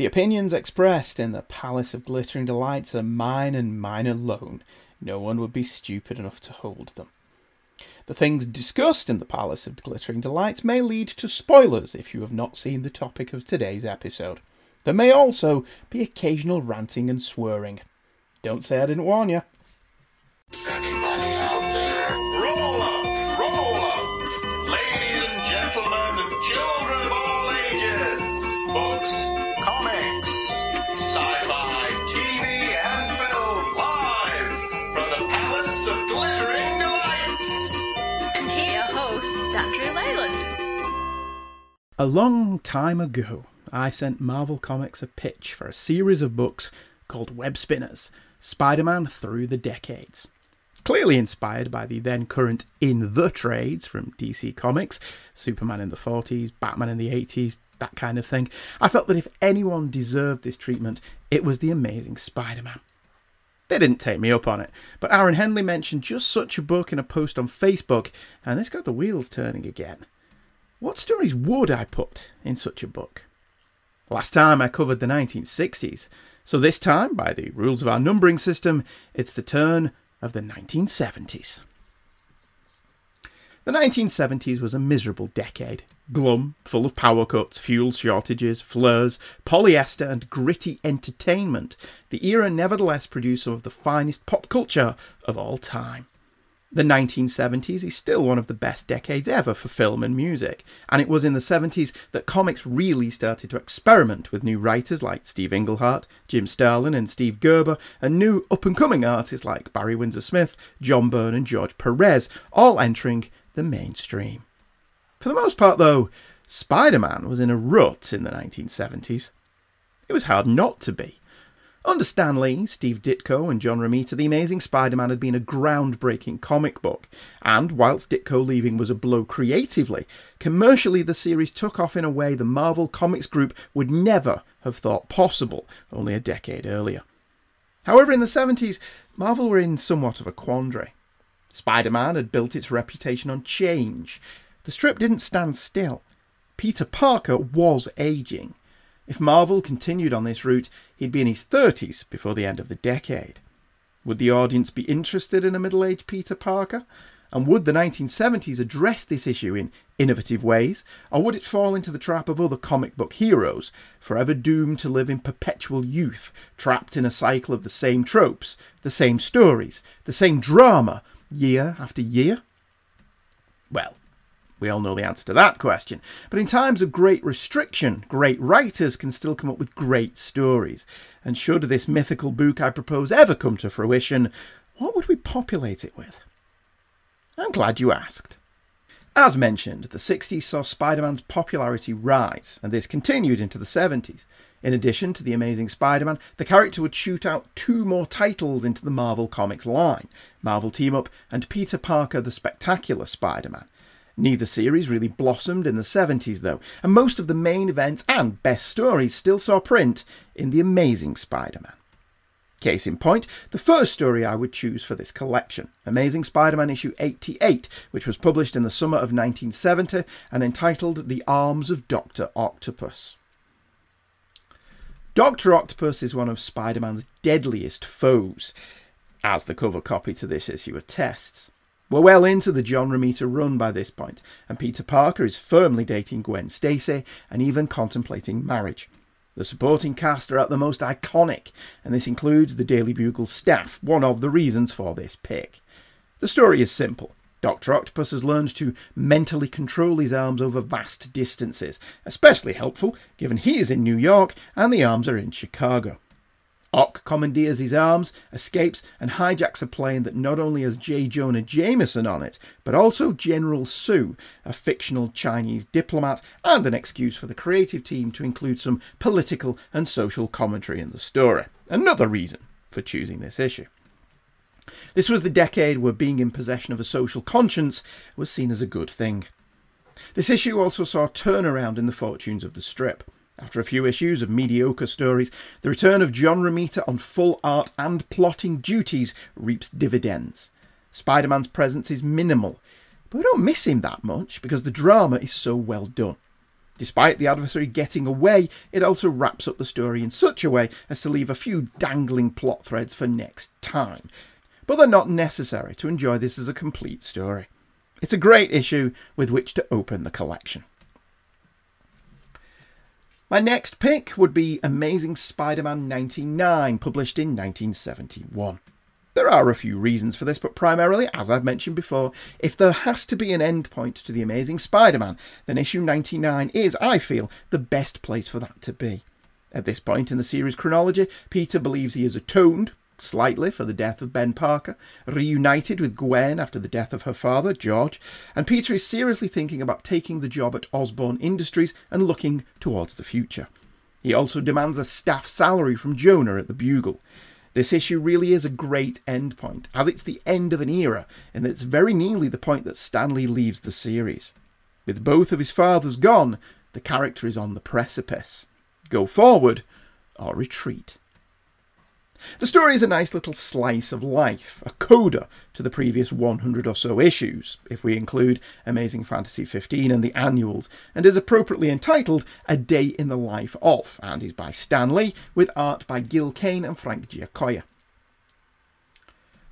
The opinions expressed in the Palace of Glittering Delights are mine and mine alone. No one would be stupid enough to hold them. The things discussed in the Palace of Glittering Delights may lead to spoilers if you have not seen the topic of today's episode. There may also be occasional ranting and swearing. Don't say I didn't warn you. A long time ago, I sent Marvel Comics a pitch for a series of books called Web Spinners Spider Man Through the Decades. Clearly inspired by the then current In the Trades from DC Comics, Superman in the 40s, Batman in the 80s, that kind of thing, I felt that if anyone deserved this treatment, it was the Amazing Spider Man. They didn't take me up on it, but Aaron Henley mentioned just such a book in a post on Facebook, and this got the wheels turning again. What stories would I put in such a book? Last time I covered the 1960s, so this time, by the rules of our numbering system, it's the turn of the 1970s. The 1970s was a miserable decade. Glum, full of power cuts, fuel shortages, flares, polyester, and gritty entertainment, the era nevertheless produced some of the finest pop culture of all time. The 1970s is still one of the best decades ever for film and music, and it was in the 70s that comics really started to experiment with new writers like Steve Englehart, Jim Starlin, and Steve Gerber, and new up and coming artists like Barry Windsor Smith, John Byrne, and George Perez, all entering the mainstream. For the most part, though, Spider Man was in a rut in the 1970s. It was hard not to be. Under Stan Lee, Steve Ditko, and John Romita, The Amazing Spider Man had been a groundbreaking comic book, and whilst Ditko leaving was a blow creatively, commercially the series took off in a way the Marvel Comics Group would never have thought possible only a decade earlier. However, in the 70s, Marvel were in somewhat of a quandary. Spider Man had built its reputation on change. The strip didn't stand still. Peter Parker was aging. If Marvel continued on this route, he'd be in his 30s before the end of the decade. Would the audience be interested in a middle aged Peter Parker? And would the 1970s address this issue in innovative ways, or would it fall into the trap of other comic book heroes, forever doomed to live in perpetual youth, trapped in a cycle of the same tropes, the same stories, the same drama, year after year? Well, we all know the answer to that question. But in times of great restriction, great writers can still come up with great stories. And should this mythical book I propose ever come to fruition, what would we populate it with? I'm glad you asked. As mentioned, the 60s saw Spider Man's popularity rise, and this continued into the 70s. In addition to The Amazing Spider Man, the character would shoot out two more titles into the Marvel Comics line Marvel Team Up and Peter Parker the Spectacular Spider Man. Neither series really blossomed in the 70s, though, and most of the main events and best stories still saw print in The Amazing Spider Man. Case in point, the first story I would choose for this collection Amazing Spider Man issue 88, which was published in the summer of 1970 and entitled The Arms of Dr. Octopus. Dr. Octopus is one of Spider Man's deadliest foes, as the cover copy to this issue attests. We're well into the John Romita run by this point, and Peter Parker is firmly dating Gwen Stacy and even contemplating marriage. The supporting cast are at the most iconic, and this includes the Daily Bugle staff, one of the reasons for this pick. The story is simple. Dr. Octopus has learned to mentally control his arms over vast distances, especially helpful given he is in New York and the arms are in Chicago. Ock commandeers his arms, escapes, and hijacks a plane that not only has J. Jonah Jameson on it, but also General Su, a fictional Chinese diplomat, and an excuse for the creative team to include some political and social commentary in the story. Another reason for choosing this issue. This was the decade where being in possession of a social conscience was seen as a good thing. This issue also saw a turnaround in the fortunes of the strip. After a few issues of mediocre stories, the return of John Romita on full art and plotting duties reaps dividends. Spider Man's presence is minimal, but we don't miss him that much because the drama is so well done. Despite the adversary getting away, it also wraps up the story in such a way as to leave a few dangling plot threads for next time. But they're not necessary to enjoy this as a complete story. It's a great issue with which to open the collection. My next pick would be Amazing Spider Man 99, published in 1971. There are a few reasons for this, but primarily, as I've mentioned before, if there has to be an endpoint to the Amazing Spider Man, then issue 99 is, I feel, the best place for that to be. At this point in the series chronology, Peter believes he has atoned, slightly, for the death of Ben Parker, reunited with Gwen after the death of her father, George, and Peter is seriously thinking about taking the job at Osborn Industries and looking towards the future. He also demands a staff salary from Jonah at the Bugle. This issue really is a great endpoint, as it's the end of an era, and it's very nearly the point that Stan Lee leaves the series. With both of his fathers gone, the character is on the precipice. Go forward or retreat. The story is a nice little slice of life, a coda to the previous 100 or so issues, if we include Amazing Fantasy 15 and the annuals, and is appropriately entitled A Day in the Life of, and is by Stan Lee, with art by Gil Kane and Frank Giacoia.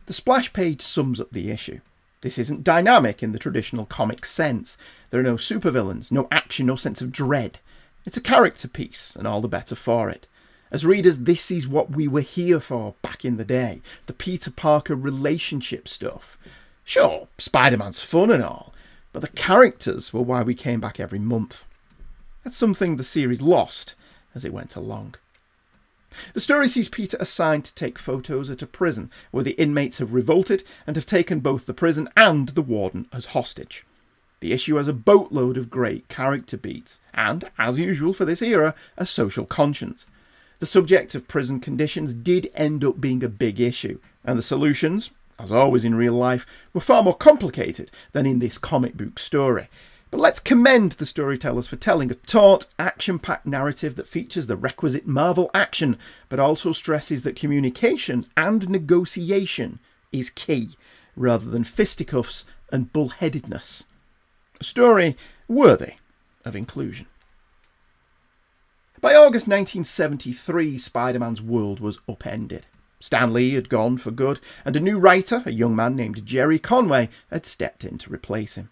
The splash page sums up the issue. This isn't dynamic in the traditional comic sense. There are no supervillains, no action, no sense of dread. It's a character piece, and all the better for it. As readers, this is what we were here for back in the day the Peter Parker relationship stuff. Sure, Spider Man's fun and all, but the characters were why we came back every month. That's something the series lost as it went along. The story sees Peter assigned to take photos at a prison where the inmates have revolted and have taken both the prison and the warden as hostage. The issue has a boatload of great character beats and, as usual for this era, a social conscience. The subject of prison conditions did end up being a big issue, and the solutions, as always in real life, were far more complicated than in this comic book story. But let's commend the storytellers for telling a taut, action packed narrative that features the requisite Marvel action, but also stresses that communication and negotiation is key, rather than fisticuffs and bullheadedness. A story worthy of inclusion. By August 1973, Spider Man's world was upended. Stan Lee had gone for good, and a new writer, a young man named Gerry Conway, had stepped in to replace him.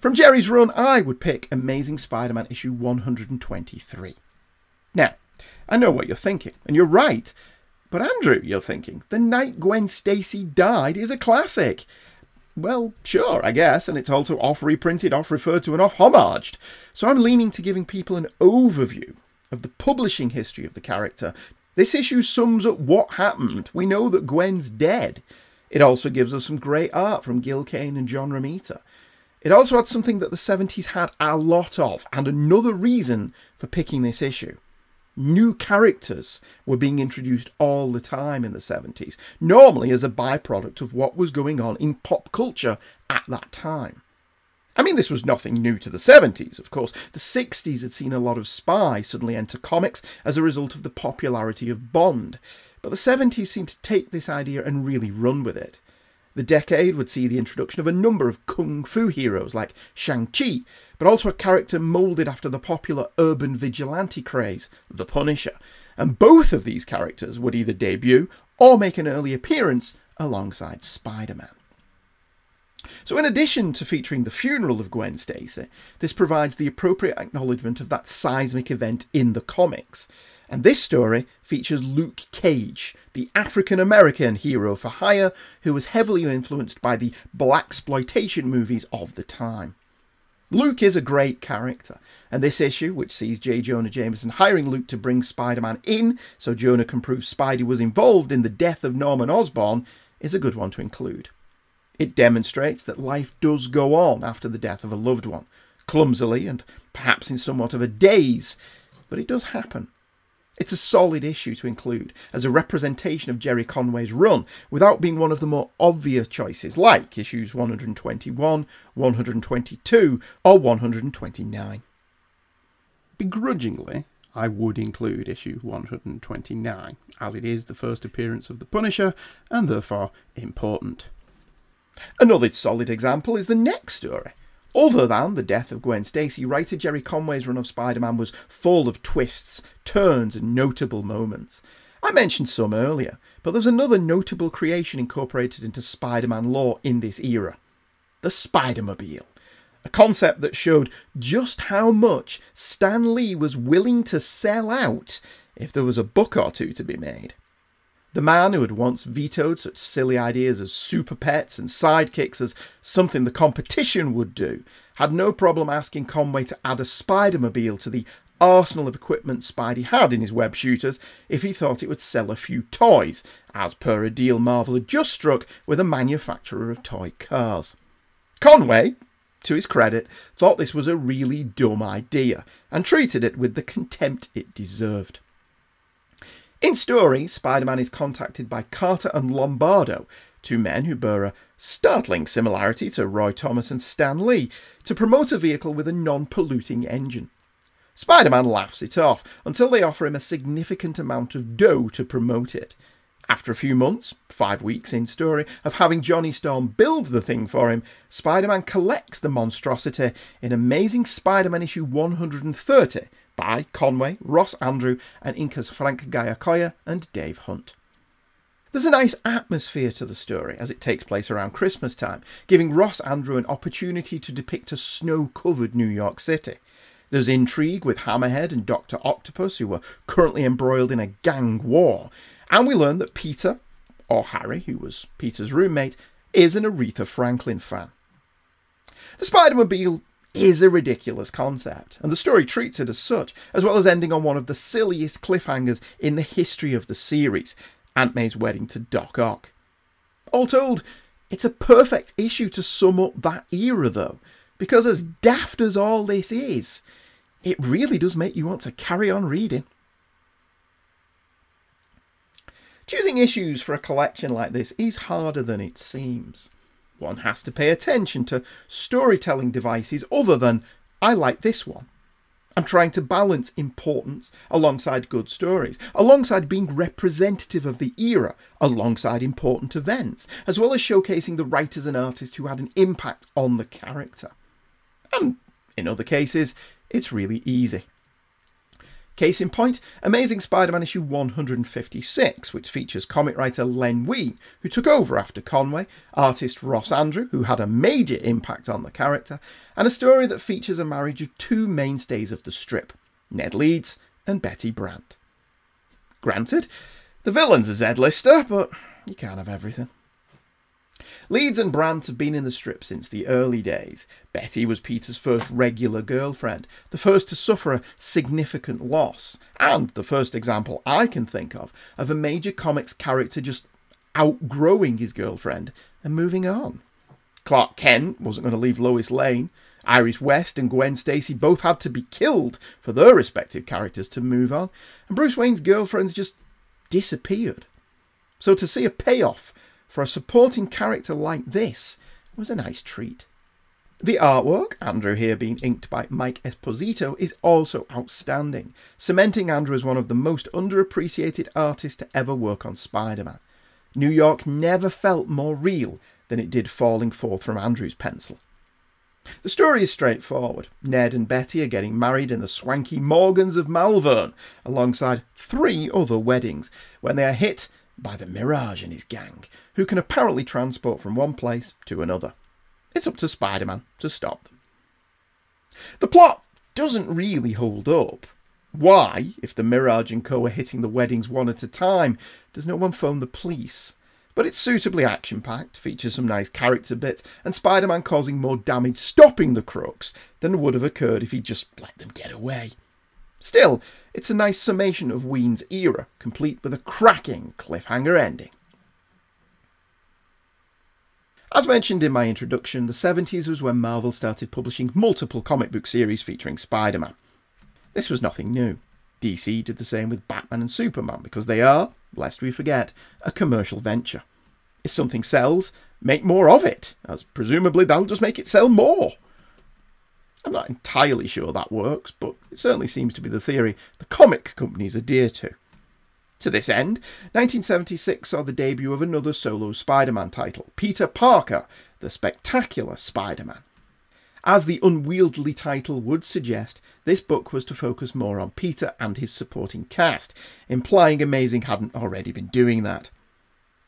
From Jerry's run, I would pick Amazing Spider Man issue 123. Now, I know what you're thinking, and you're right. But Andrew, you're thinking, the night Gwen Stacy died is a classic. Well, sure, I guess, and it's also off reprinted, off referred to, and off homaged. So I'm leaning to giving people an overview of the publishing history of the character. This issue sums up what happened. We know that Gwen's dead. It also gives us some great art from Gil Kane and John Romita. It also had something that the 70s had a lot of, and another reason for picking this issue. New characters were being introduced all the time in the 70s, normally as a byproduct of what was going on in pop culture at that time. I mean, this was nothing new to the 70s, of course. The 60s had seen a lot of spies suddenly enter comics as a result of the popularity of Bond, but the 70s seemed to take this idea and really run with it. The decade would see the introduction of a number of kung fu heroes like Shang-Chi, but also a character moulded after the popular urban vigilante craze, the Punisher. And both of these characters would either debut or make an early appearance alongside Spider Man. So, in addition to featuring the funeral of Gwen Stacy, this provides the appropriate acknowledgement of that seismic event in the comics. And this story features Luke Cage, the African American hero for hire who was heavily influenced by the blaxploitation movies of the time. Luke is a great character, and this issue, which sees J. Jonah Jameson hiring Luke to bring Spider Man in so Jonah can prove Spidey was involved in the death of Norman Osborn, is a good one to include. It demonstrates that life does go on after the death of a loved one, clumsily and perhaps in somewhat of a daze, but it does happen. It's a solid issue to include as a representation of Gerry Conway's run without being one of the more obvious choices like issues 121, 122, or 129. Begrudgingly, I would include issue 129, as it is the first appearance of the Punisher and therefore important. Another solid example is the next story. Other than the death of Gwen Stacy, writer Gerry Conway's run of Spider Man was full of twists, turns, and notable moments. I mentioned some earlier, but there's another notable creation incorporated into Spider Man lore in this era the Spider-Mobile. A concept that showed just how much Stan Lee was willing to sell out if there was a book or two to be made. The man who had once vetoed such silly ideas as super pets and sidekicks as something the competition would do had no problem asking Conway to add a Spider-Mobile to the arsenal of equipment Spidey had in his web shooters if he thought it would sell a few toys, as per a deal Marvel had just struck with a manufacturer of toy cars. Conway, to his credit, thought this was a really dumb idea and treated it with the contempt it deserved. In story, Spider Man is contacted by Carter and Lombardo, two men who bear a startling similarity to Roy Thomas and Stan Lee, to promote a vehicle with a non polluting engine. Spider Man laughs it off until they offer him a significant amount of dough to promote it. After a few months, five weeks in story, of having Johnny Storm build the thing for him, Spider Man collects the monstrosity in Amazing Spider Man issue 130 by Conway, Ross Andru, and inkers Frank Giacoia and Dave Hunt. There's a nice atmosphere to the story as it takes place around Christmas time, giving Ross Andru an opportunity to depict a snow covered New York City. There's intrigue with Hammerhead and Dr. Octopus, who are currently embroiled in a gang war, and we learn that Peter, or Harry, who was Peter's roommate, is an Aretha Franklin fan. The Spider Mobile is a ridiculous concept, and the story treats it as such, as well as ending on one of the silliest cliffhangers in the history of the series Aunt May's wedding to Doc Ock. All told, it's a perfect issue to sum up that era, though, because as daft as all this is, it really does make you want to carry on reading. Choosing issues for a collection like this is harder than it seems. One has to pay attention to storytelling devices other than, I like this one. I'm trying to balance importance alongside good stories, alongside being representative of the era, alongside important events, as well as showcasing the writers and artists who had an impact on the character. And in other cases, it's really easy. Case in point, Amazing Spider Man issue 156, which features comic writer Len Wein, who took over after Conway, artist Ross Andru, who had a major impact on the character, and a story that features a marriage of two mainstays of the strip, Ned Leeds and Betty Brant. Granted, the villain's a Z-lister, but you can't have everything. Leeds and Brant have been in the strip since the early days. Betty was Peter's first regular girlfriend, the first to suffer a significant loss, and the first example I can think of of a major comics character just outgrowing his girlfriend and moving on. Clark Kent wasn't going to leave Lois Lane. Iris West and Gwen Stacy both had to be killed for their respective characters to move on, and Bruce Wayne's girlfriends just disappeared. So to see a payoff for a supporting character like this was a nice treat. The artwork, Andru here being inked by Mike Esposito, is also outstanding, cementing Andru as one of the most underappreciated artists to ever work on Spider Man. New York never felt more real than it did falling forth from Andru's pencil. The story is straightforward. Ned and Betty are getting married in the swanky Morgans of Malvern, alongside three other weddings, when they are hit by the Mirage and his gang, who can apparently transport from one place to another. It's up to Spider Man to stop them. The plot doesn't really hold up. Why, if the Mirage and Co are hitting the weddings one at a time, does no one phone the police? But it's suitably action packed, features some nice character bits, and Spider Man causing more damage stopping the crooks than would have occurred if he'd just let them get away. Still, it's a nice summation of Wein's era, complete with a cracking cliffhanger ending. As mentioned in my introduction, the 70s was when Marvel started publishing multiple comic book series featuring Spider Man. This was nothing new. DC did the same with Batman and Superman because they are, lest we forget, a commercial venture. If something sells, make more of it, as presumably that'll just make it sell more. I'm not entirely sure that works, but it certainly seems to be the theory the comic companies adhere to. To this end, 1976 saw the debut of another solo Spider Man title, Peter Parker, the Spectacular Spider Man. As the unwieldy title would suggest, this book was to focus more on Peter and his supporting cast, implying Amazing hadn't already been doing that.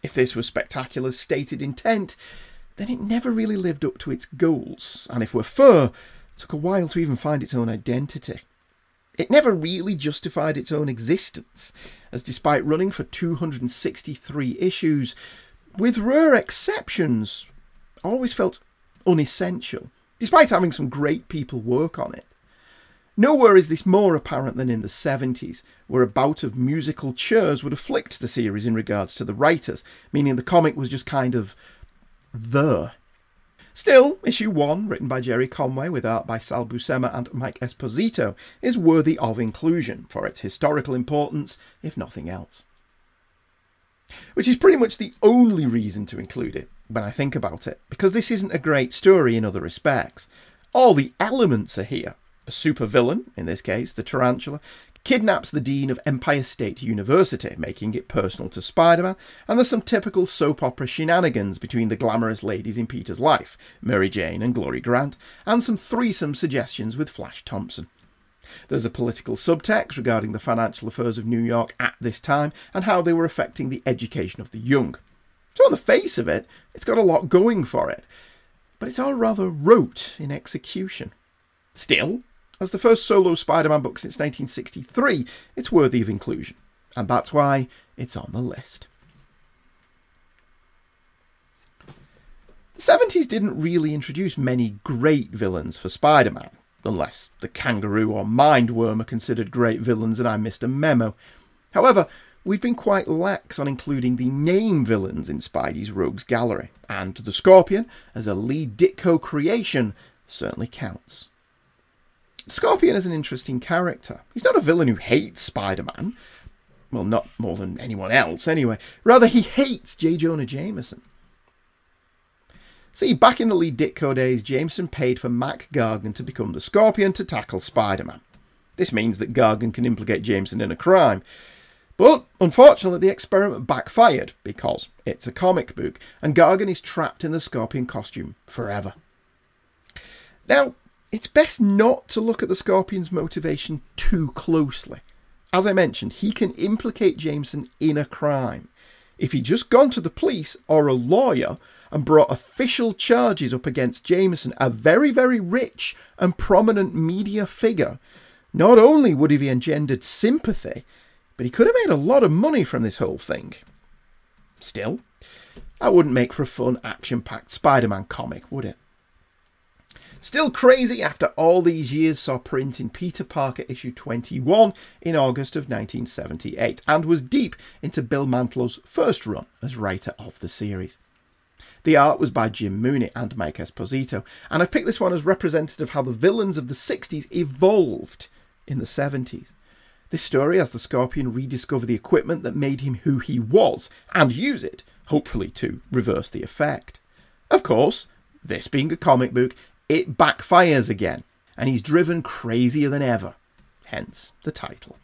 If this was Spectacular's stated intent, then it never really lived up to its goals, and if we're fair, took a while to even find its own identity. It never really justified its own existence, as despite running for 263 issues, with rare exceptions, always felt unessential, despite having some great people work on it. Nowhere is this more apparent than in the 70s, where a bout of musical chairs would afflict the series in regards to the writers, meaning the comic was just kind of there. Still, issue 1, written by Gerry Conway with art by Sal Buscema and Mike Esposito, is worthy of inclusion for its historical importance, if nothing else. Which is pretty much the only reason to include it when I think about it, because this isn't a great story in other respects. All the elements are here. A supervillain, in this case the Tarantula, kidnaps the Dean of Empire State University, making it personal to Spider Man, and there's some typical soap opera shenanigans between the glamorous ladies in Peter's life, Mary Jane and Glory Grant, and some threesome suggestions with Flash Thompson. There's a political subtext regarding the financial affairs of New York at this time and how they were affecting the education of the young. So, on the face of it, it's got a lot going for it, but it's all rather rote in execution. Still, as the first solo Spider Man book since 1963, it's worthy of inclusion, and that's why it's on the list. The 70s didn't really introduce many great villains for Spider Man, unless the kangaroo or mindworm are considered great villains and I missed a memo. However, we've been quite lax on including the name villains in Spidey's Rogues Gallery, and the Scorpion, as a Lee Ditko creation, certainly counts. Scorpion is an interesting character. He's not a villain who hates Spider Man. Well, not more than anyone else, anyway. Rather, he hates J. Jonah Jameson. See, back in the Lee Ditko days, Jameson paid for Mac Gargan to become the Scorpion to tackle Spider Man. This means that Gargan can implicate Jameson in a crime. But unfortunately, the experiment backfired because it's a comic book and Gargan is trapped in the Scorpion costume forever. Now, it's best not to look at the Scorpion's motivation too closely. As I mentioned, he can implicate Jameson in a crime. If he'd just gone to the police or a lawyer and brought official charges up against Jameson, a very, very rich and prominent media figure, not only would he have engendered sympathy, but he could have made a lot of money from this whole thing. Still, that wouldn't make for a fun, action packed Spider Man comic, would it? Still Crazy after all these years saw print in Peter Parker issue 21 in August of 1978 and was deep into Bill Mantlo's first run as writer of the series. The art was by Jim Mooney and Mike Esposito, and I've picked this one as representative of how the villains of the 60s evolved in the 70s. This story has the Scorpion rediscover the equipment that made him who he was and use it, hopefully to reverse the effect. Of course, this being a comic book, it backfires again, and he's driven crazier than ever. Hence the title.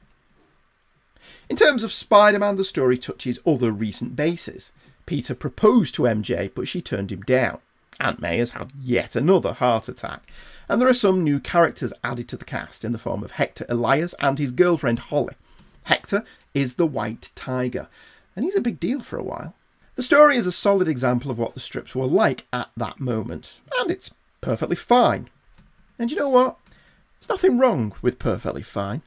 In terms of Spider Man, the story touches other recent bases. Peter proposed to MJ, but she turned him down. Aunt May has had yet another heart attack. And there are some new characters added to the cast in the form of Hector Elias and his girlfriend Holly. Hector is the White Tiger, and he's a big deal for a while. The story is a solid example of what the strips were like at that moment, and it's perfectly fine. And you know what? There's nothing wrong with perfectly fine.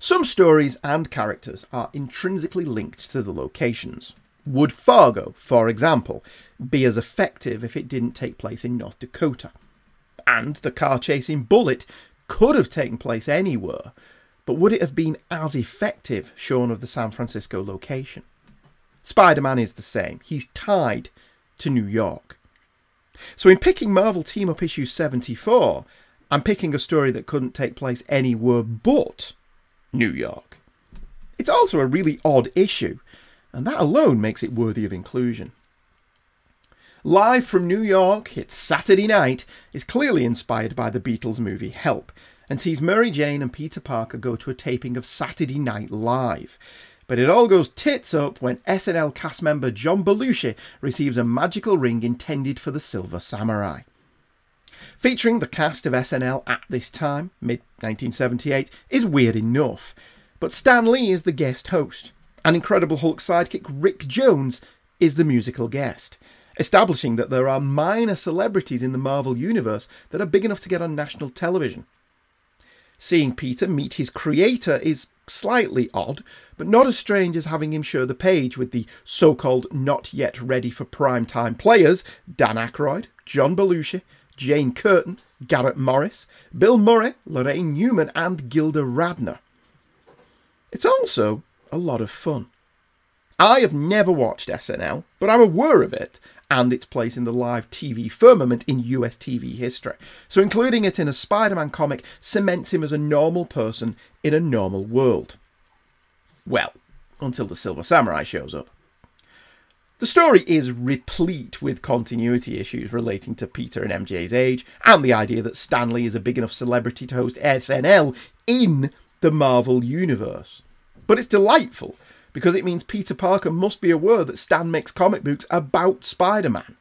Some stories and characters are intrinsically linked to the locations. Would Fargo, for example, be as effective if it didn't take place in North Dakota? And the car chase in Bullitt could have taken place anywhere, but would it have been as effective shown of the San Francisco location? Spider Man is the same. He's tied to New York. So, in picking Marvel Team Up issue 74, I'm picking a story that couldn't take place anywhere but New York. It's also a really odd issue, and that alone makes it worthy of inclusion. Live from New York, it's Saturday night, is clearly inspired by the Beatles movie Help, and sees Mary Jane and Peter Parker go to a taping of Saturday Night Live. But it all goes tits up when SNL cast member John Belushi receives a magical ring intended for the Silver Samurai. Featuring the cast of SNL at this time, mid 1978, is weird enough, but Stan Lee is the guest host, and Incredible Hulk sidekick Rick Jones is the musical guest, establishing that there are minor celebrities in the Marvel Universe that are big enough to get on national television. Seeing Peter meet his creator is slightly odd, but not as strange as having him share the page with the so called not yet ready for prime time players Dan Aykroyd, John Belushi, Jane Curtin, Garrett Morris, Bill Murray, Laraine Newman, and Gilda Radner. It's also a lot of fun. I have never watched SNL, but I'm aware of it and its place in the live TV firmament in US TV history. So including it in a Spider Man comic cements him as a normal person in a normal world. Well, until the Silver Samurai shows up. The story is replete with continuity issues relating to Peter and MJ's age, and the idea that Stan Lee is a big enough celebrity to host SNL in the Marvel Universe. But it's delightful because it means Peter Parker must be aware that Stan makes comic books about Spider Man.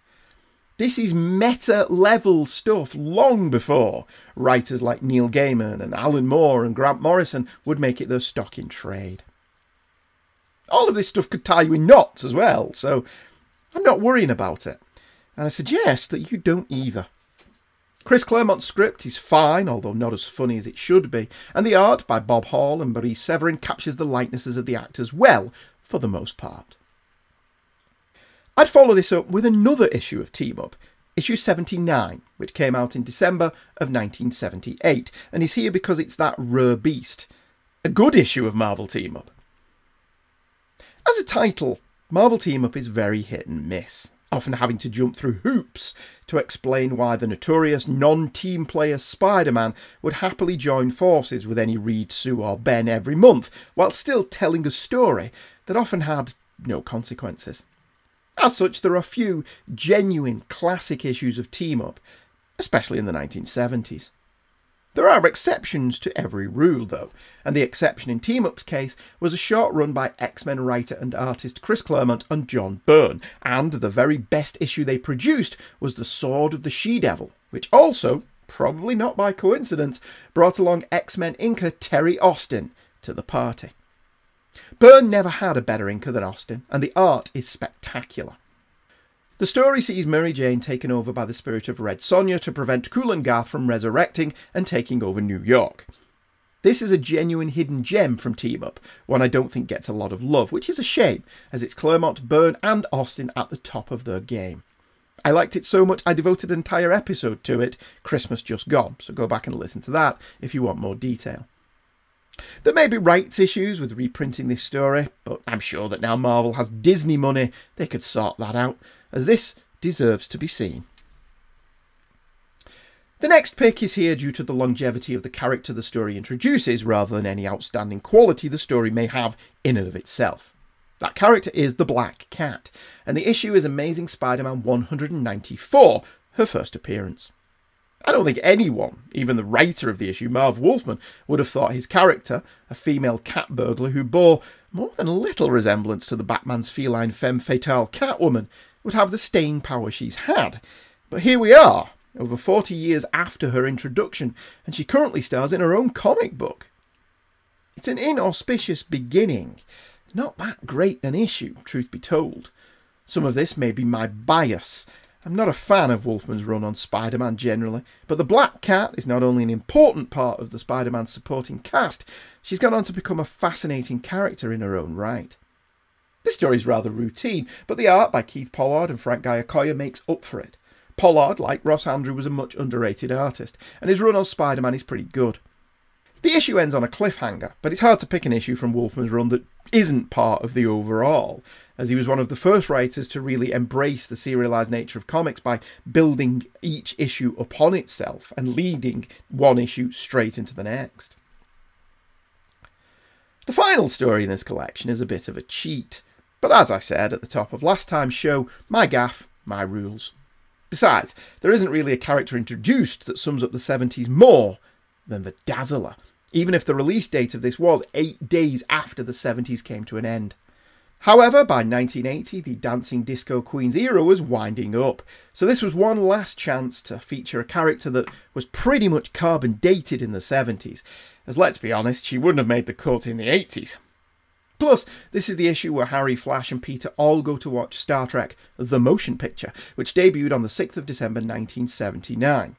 This is meta level stuff long before writers like Neil Gaiman and Alan Moore and Grant Morrison would make it their stock in trade. All of this stuff could tie you in knots as well, so I'm not worrying about it. And I suggest that you don't either. Chris Claremont's script is fine, although not as funny as it should be, and the art by Bob Hall and Marie Severin captures the likenesses of the actors well, for the most part. I'd follow this up with another issue of Team Up, issue 79, which came out in December of 1978, and is here because it's that rare beast. A good issue of Marvel Team Up. As a title, Marvel Team Up is very hit and miss, often having to jump through hoops to explain why the notorious non team player Spider Man would happily join forces with any Reed, Sue, or Ben every month, while still telling a story that often had no consequences. As such, there are few genuine classic issues of Team Up, especially in the 1970s. There are exceptions to every rule, though, and the exception in Team Up's case was a short run by X Men writer and artist Chris Claremont and John Byrne, and the very best issue they produced was The Sword of the She Devil, which also, probably not by coincidence, brought along X Men inker Terry Austin to the party. Byrne never had a better inker than Austin, and the art is spectacular. The story sees Mary Jane taken over by the spirit of Red Sonja to prevent Gath from resurrecting and taking over New York. This is a genuine hidden gem from Team Up, one I don't think gets a lot of love, which is a shame, as it's Claremont, Byrne, and Austin at the top of their game. I liked it so much I devoted an entire episode to it, Christmas Just Gone, so go back and listen to that if you want more detail. There may be rights issues with reprinting this story, but I'm sure that now Marvel has Disney money, they could sort that out, as this deserves to be seen. The next pick is here due to the longevity of the character the story introduces rather than any outstanding quality the story may have in and of itself. That character is the Black Cat, and the issue is Amazing Spider Man 194, her first appearance. I don't think anyone, even the writer of the issue, Marv Wolfman, would have thought his character, a female cat burglar who bore more than little resemblance to the Batman's feline femme fatale Catwoman, would have the staying power she's had. But here we are, over 40 years after her introduction, and she currently stars in her own comic book. It's an inauspicious beginning. Not that great an issue, truth be told. Some of this may be my bias. I'm not a fan of Wolfman's run on Spider Man generally, but the Black Cat is not only an important part of the Spider Man supporting cast, she's gone on to become a fascinating character in her own right. This story is rather routine, but the art by Keith Pollard and Frank Giacoia makes up for it. Pollard, like Ross Andru, was a much underrated artist, and his run on Spider Man is pretty good. The issue ends on a cliffhanger, but it's hard to pick an issue from Wolfman's run that isn't part of the overall, as he was one of the first writers to really embrace the serialized nature of comics by building each issue upon itself and leading one issue straight into the next. The final story in this collection is a bit of a cheat, but as I said at the top of last time's show, my gaff, my rules. Besides, there isn't really a character introduced that sums up the 70s more than the Dazzler, even if the release date of this was eight days after the 70s came to an end. However, by 1980, the Dancing Disco Queens era was winding up, so this was one last chance to feature a character that was pretty much carbon dated in the 70s, as let's be honest, she wouldn't have made the cut in the 80s. Plus, this is the issue where Harry, Flash, and Peter all go to watch Star Trek The Motion Picture, which debuted on the 6th of December 1979.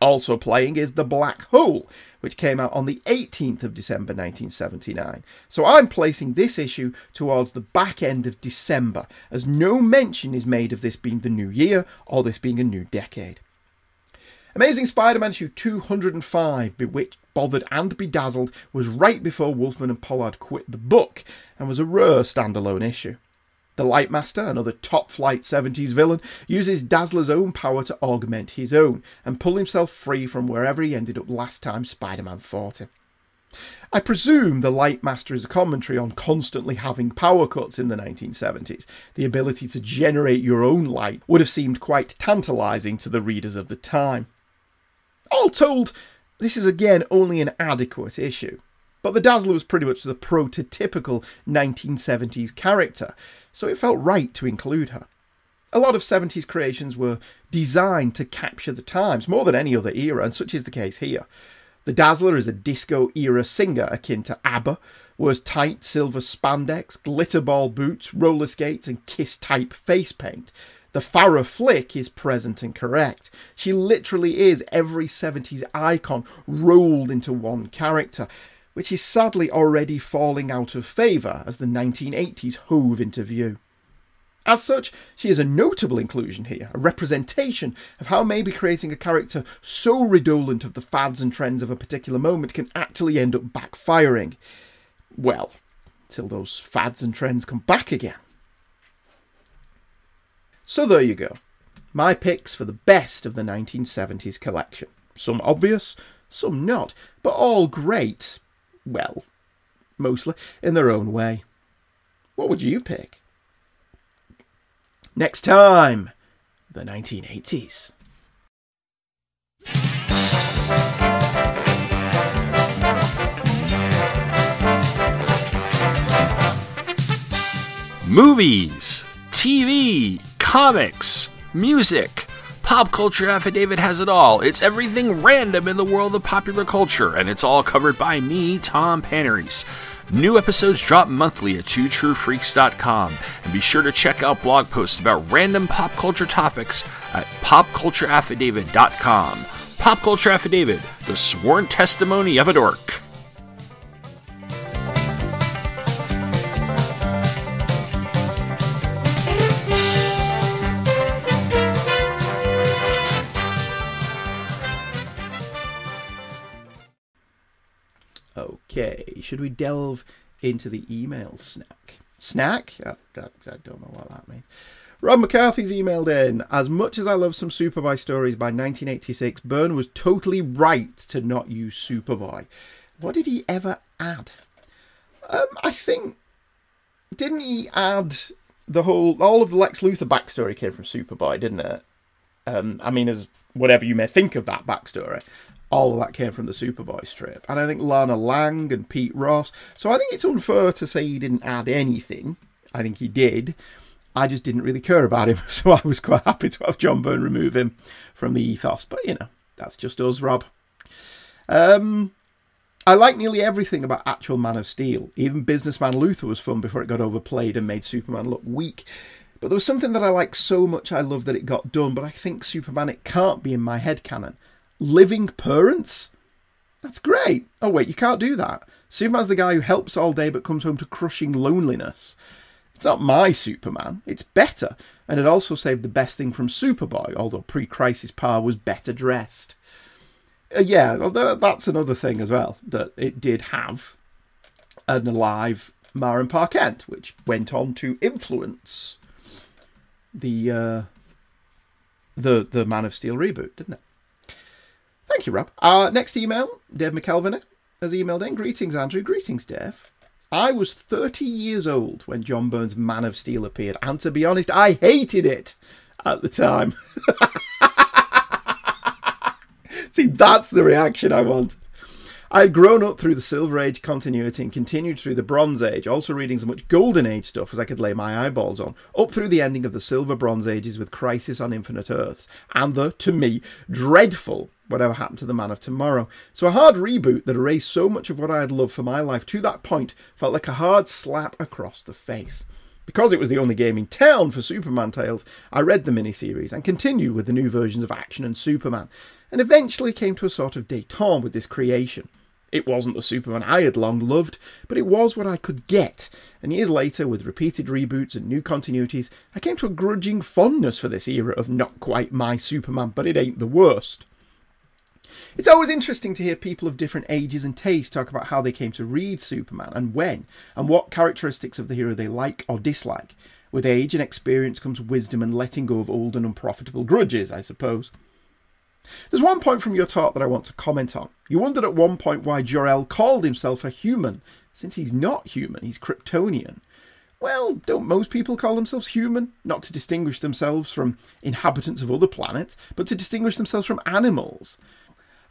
Also playing is The Black Hole, which came out on the 18th of December 1979. So I'm placing this issue towards the back end of December, as no mention is made of this being the new year or this being a new decade. Amazing Spider Man issue 205, Bewitched, Bothered, and Bedazzled, was right before Wolfman and Pollard quit the book and was a rare standalone issue. The Lightmaster, another top flight 70s villain, uses Dazzler's own power to augment his own and pull himself free from wherever he ended up last time Spider Man fought him. I presume the Lightmaster is a commentary on constantly having power cuts in the 1970s. The ability to generate your own light would have seemed quite tantalising to the readers of the time. All told, this is again only an adequate issue. But the Dazzler was pretty much the prototypical 1970s character, so it felt right to include her. A lot of 70s creations were designed to capture the times more than any other era, and such is the case here. The Dazzler is a disco era singer akin to ABBA, wears tight silver spandex, glitter ball boots, roller skates, and kiss type face paint. The Farrah flick is present and correct. She literally is every 70s icon rolled into one character, which is sadly already falling out of favour as the 1980s hove into view. As such, she is a notable inclusion here, a representation of how maybe creating a character so redolent of the fads and trends of a particular moment can actually end up backfiring. Well, till those fads and trends come back again. So there you go. My picks for the best of the 1970s collection. Some obvious, some not, but all great. Well, mostly in their own way. What would you pick? Next time, the 1980s. Movies, TV, comics, music. Pop Culture Affidavit has it all. It's everything random in the world of popular culture, and it's all covered by me, Tom Panarese. New episodes drop monthly at twotruefreaks.com, and be sure to check out blog posts about random pop culture topics at popcultureaffidavit.com. Pop Culture Affidavit, the sworn testimony of a dork. Okay, should we delve into the email snack? Snack? I, I, I don't know what that means. Rob McCarthy's emailed in. As much as I love some Superboy stories by 1986, Byrne was totally right to not use Superboy. What did he ever add? Um, I think didn't he add the whole all of the Lex Luthor backstory came from Superboy, didn't it? Um, I mean, as whatever you may think of that backstory, all of that came from the Superboy strip. And I think Lana Lang and Pete Ross. So I think it's unfair to say he didn't add anything. I think he did. I just didn't really care about him, so I was quite happy to have John Byrne remove him from the ethos. But you know, that's just us, Rob. Um, I like nearly everything about actual Man of Steel. Even Businessman Luthor was fun before it got overplayed and made Superman look weak. But there was something that I like so much I love that it got done, but I think Superman it can't be in my head canon. Living parents? That's great. Oh wait, you can't do that. Superman's the guy who helps all day but comes home to crushing loneliness. It's not my Superman. It's better. And it also saved the best thing from Superboy, although pre Crisis Power was better dressed. Uh, yeah, that's another thing as well, that it did have an alive Ma and Pa Kent, which went on to influence the uh, the the Man of Steel reboot, didn't it? Thank you, Rob. Our next email, Dave McKelvin has emailed in. Greetings, Andrew. Greetings, Dave. I was 30 years old when John Byrne's Man of Steel appeared, and to be honest, I hated it at the time. See, that's the reaction I want. I had grown up through the Silver Age continuity and continued through the Bronze Age, also reading as much Golden Age stuff as I could lay my eyeballs on, up through the ending of the Silver Bronze Ages with Crisis on Infinite Earths, and the, to me, dreadful Whatever Happened to the Man of Tomorrow. So a hard reboot that erased so much of what I had loved for my life to that point felt like a hard slap across the face. Because it was the only game in town for Superman tales, I read the miniseries and continued with the new versions of Action and Superman, and eventually came to a sort of détente with this creation. It wasn't the Superman I had long loved, but it was what I could get, and years later, with repeated reboots and new continuities, I came to a grudging fondness for this era of not quite my Superman, but it ain't the worst. It's always interesting to hear people of different ages and tastes talk about how they came to read Superman and when, and what characteristics of the hero they like or dislike. With age and experience comes wisdom and letting go of old and unprofitable grudges, I suppose. There's one point from your talk that I want to comment on. You wondered at one point why Jor-El called himself a human, since he's not human, he's Kryptonian. Well, don't most people call themselves human? Not to distinguish themselves from inhabitants of other planets, but to distinguish themselves from animals.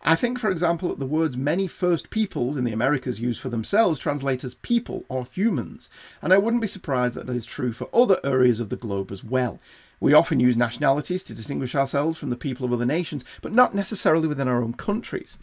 I think, for example, that the words many first peoples in the Americas use for themselves translate as people or humans, and I wouldn't be surprised that that is true for other areas of the globe as well. We often use nationalities to distinguish ourselves from the people of other nations, but not necessarily within our own countries.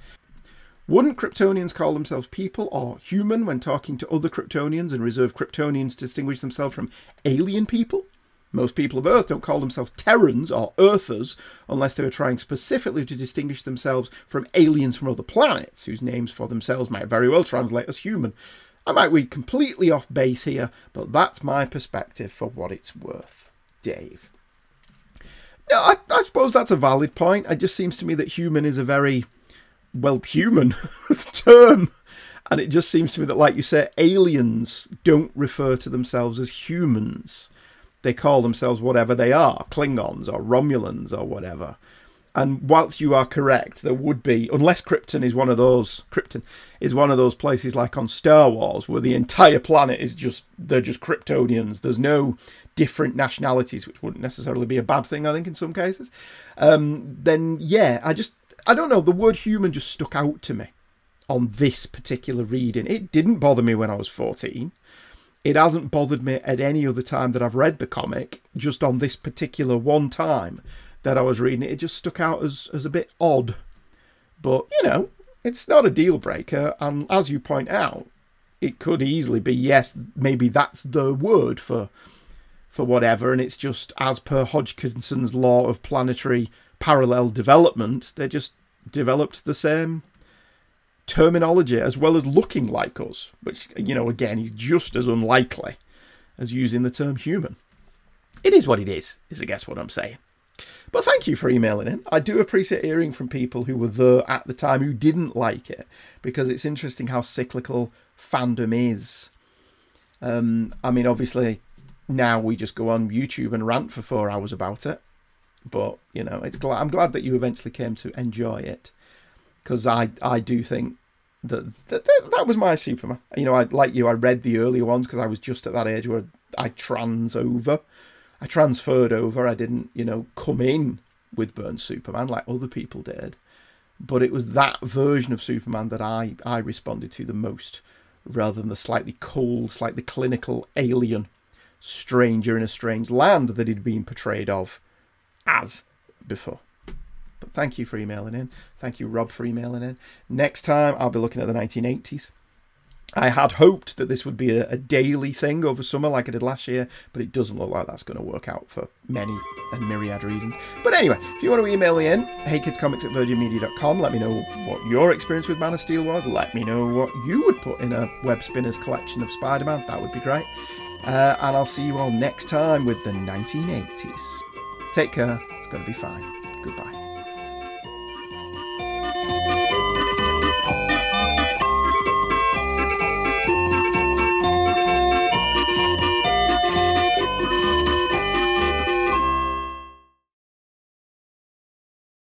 Wouldn't Kryptonians call themselves people or human when talking to other Kryptonians and reserve Kryptonians to distinguish themselves from alien people? Most people of Earth don't call themselves Terrans or Earthers unless they were trying specifically to distinguish themselves from aliens from other planets, whose names for themselves might very well translate as human. I might be completely off base here, but that's my perspective for what it's worth. Dave. No, I, I suppose that's a valid point. It just seems to me that human is a very, well, human term. And it just seems to me that, like you say, aliens don't refer to themselves as humans they call themselves whatever they are Klingons or Romulans or whatever. And whilst you are correct, there would be, unless Krypton is one of those, Krypton is one of those places like on Star Wars where the entire planet is just, they're just Kryptonians. There's no different nationalities, which wouldn't necessarily be a bad thing, I think, in some cases. Um, then, yeah, I just, I don't know, the word human just stuck out to me on this particular reading. It didn't bother me when I was 14 it hasn't bothered me at any other time that I've read the comic. Just on this particular one time that I was reading it, it just stuck out as, as a bit odd. But, you know, it's not a deal breaker. And as you point out, it could easily be yes, maybe that's the word for for whatever, and it's just as per Hodgkinson's law of planetary parallel development, they just developed the same terminology as well as looking like us, which, you know, again, is just as unlikely as using the term human. It is what it is, is I guess what I'm saying. But thank you for emailing in. I do appreciate hearing from people who were there at the time who didn't like it because it's interesting how cyclical fandom is. Um, I mean, obviously, now we just go on YouTube and rant for four hours about it. But you know, it's glad I'm glad that you eventually came to enjoy it because I I do think that, that that was my Superman. You know, I like you. I read the earlier ones because I was just at that age where I trans over. I transferred over. I didn't, you know, come in with Byrne's Superman like other people did. But it was that version of Superman that I I responded to the most, rather than the slightly cold, slightly clinical alien stranger in a strange land that he'd been portrayed of as before. But thank you for emailing in. Thank you, Rob, for emailing in. Next time, I'll be looking at the 1980s. I had hoped that this would be a, a, daily thing over summer like I did last year, but it doesn't look like that's going to work out for many and myriad reasons. But anyway, if you want to email me in, heykidscomics at virginmedia.com, let me know what your experience with Man of Steel was. Let me know what you would put in a web spinners collection of Spider Man. That would be great. Uh, and I'll see you all next time with the 1980s. Take care. It's going to be fine. Goodbye.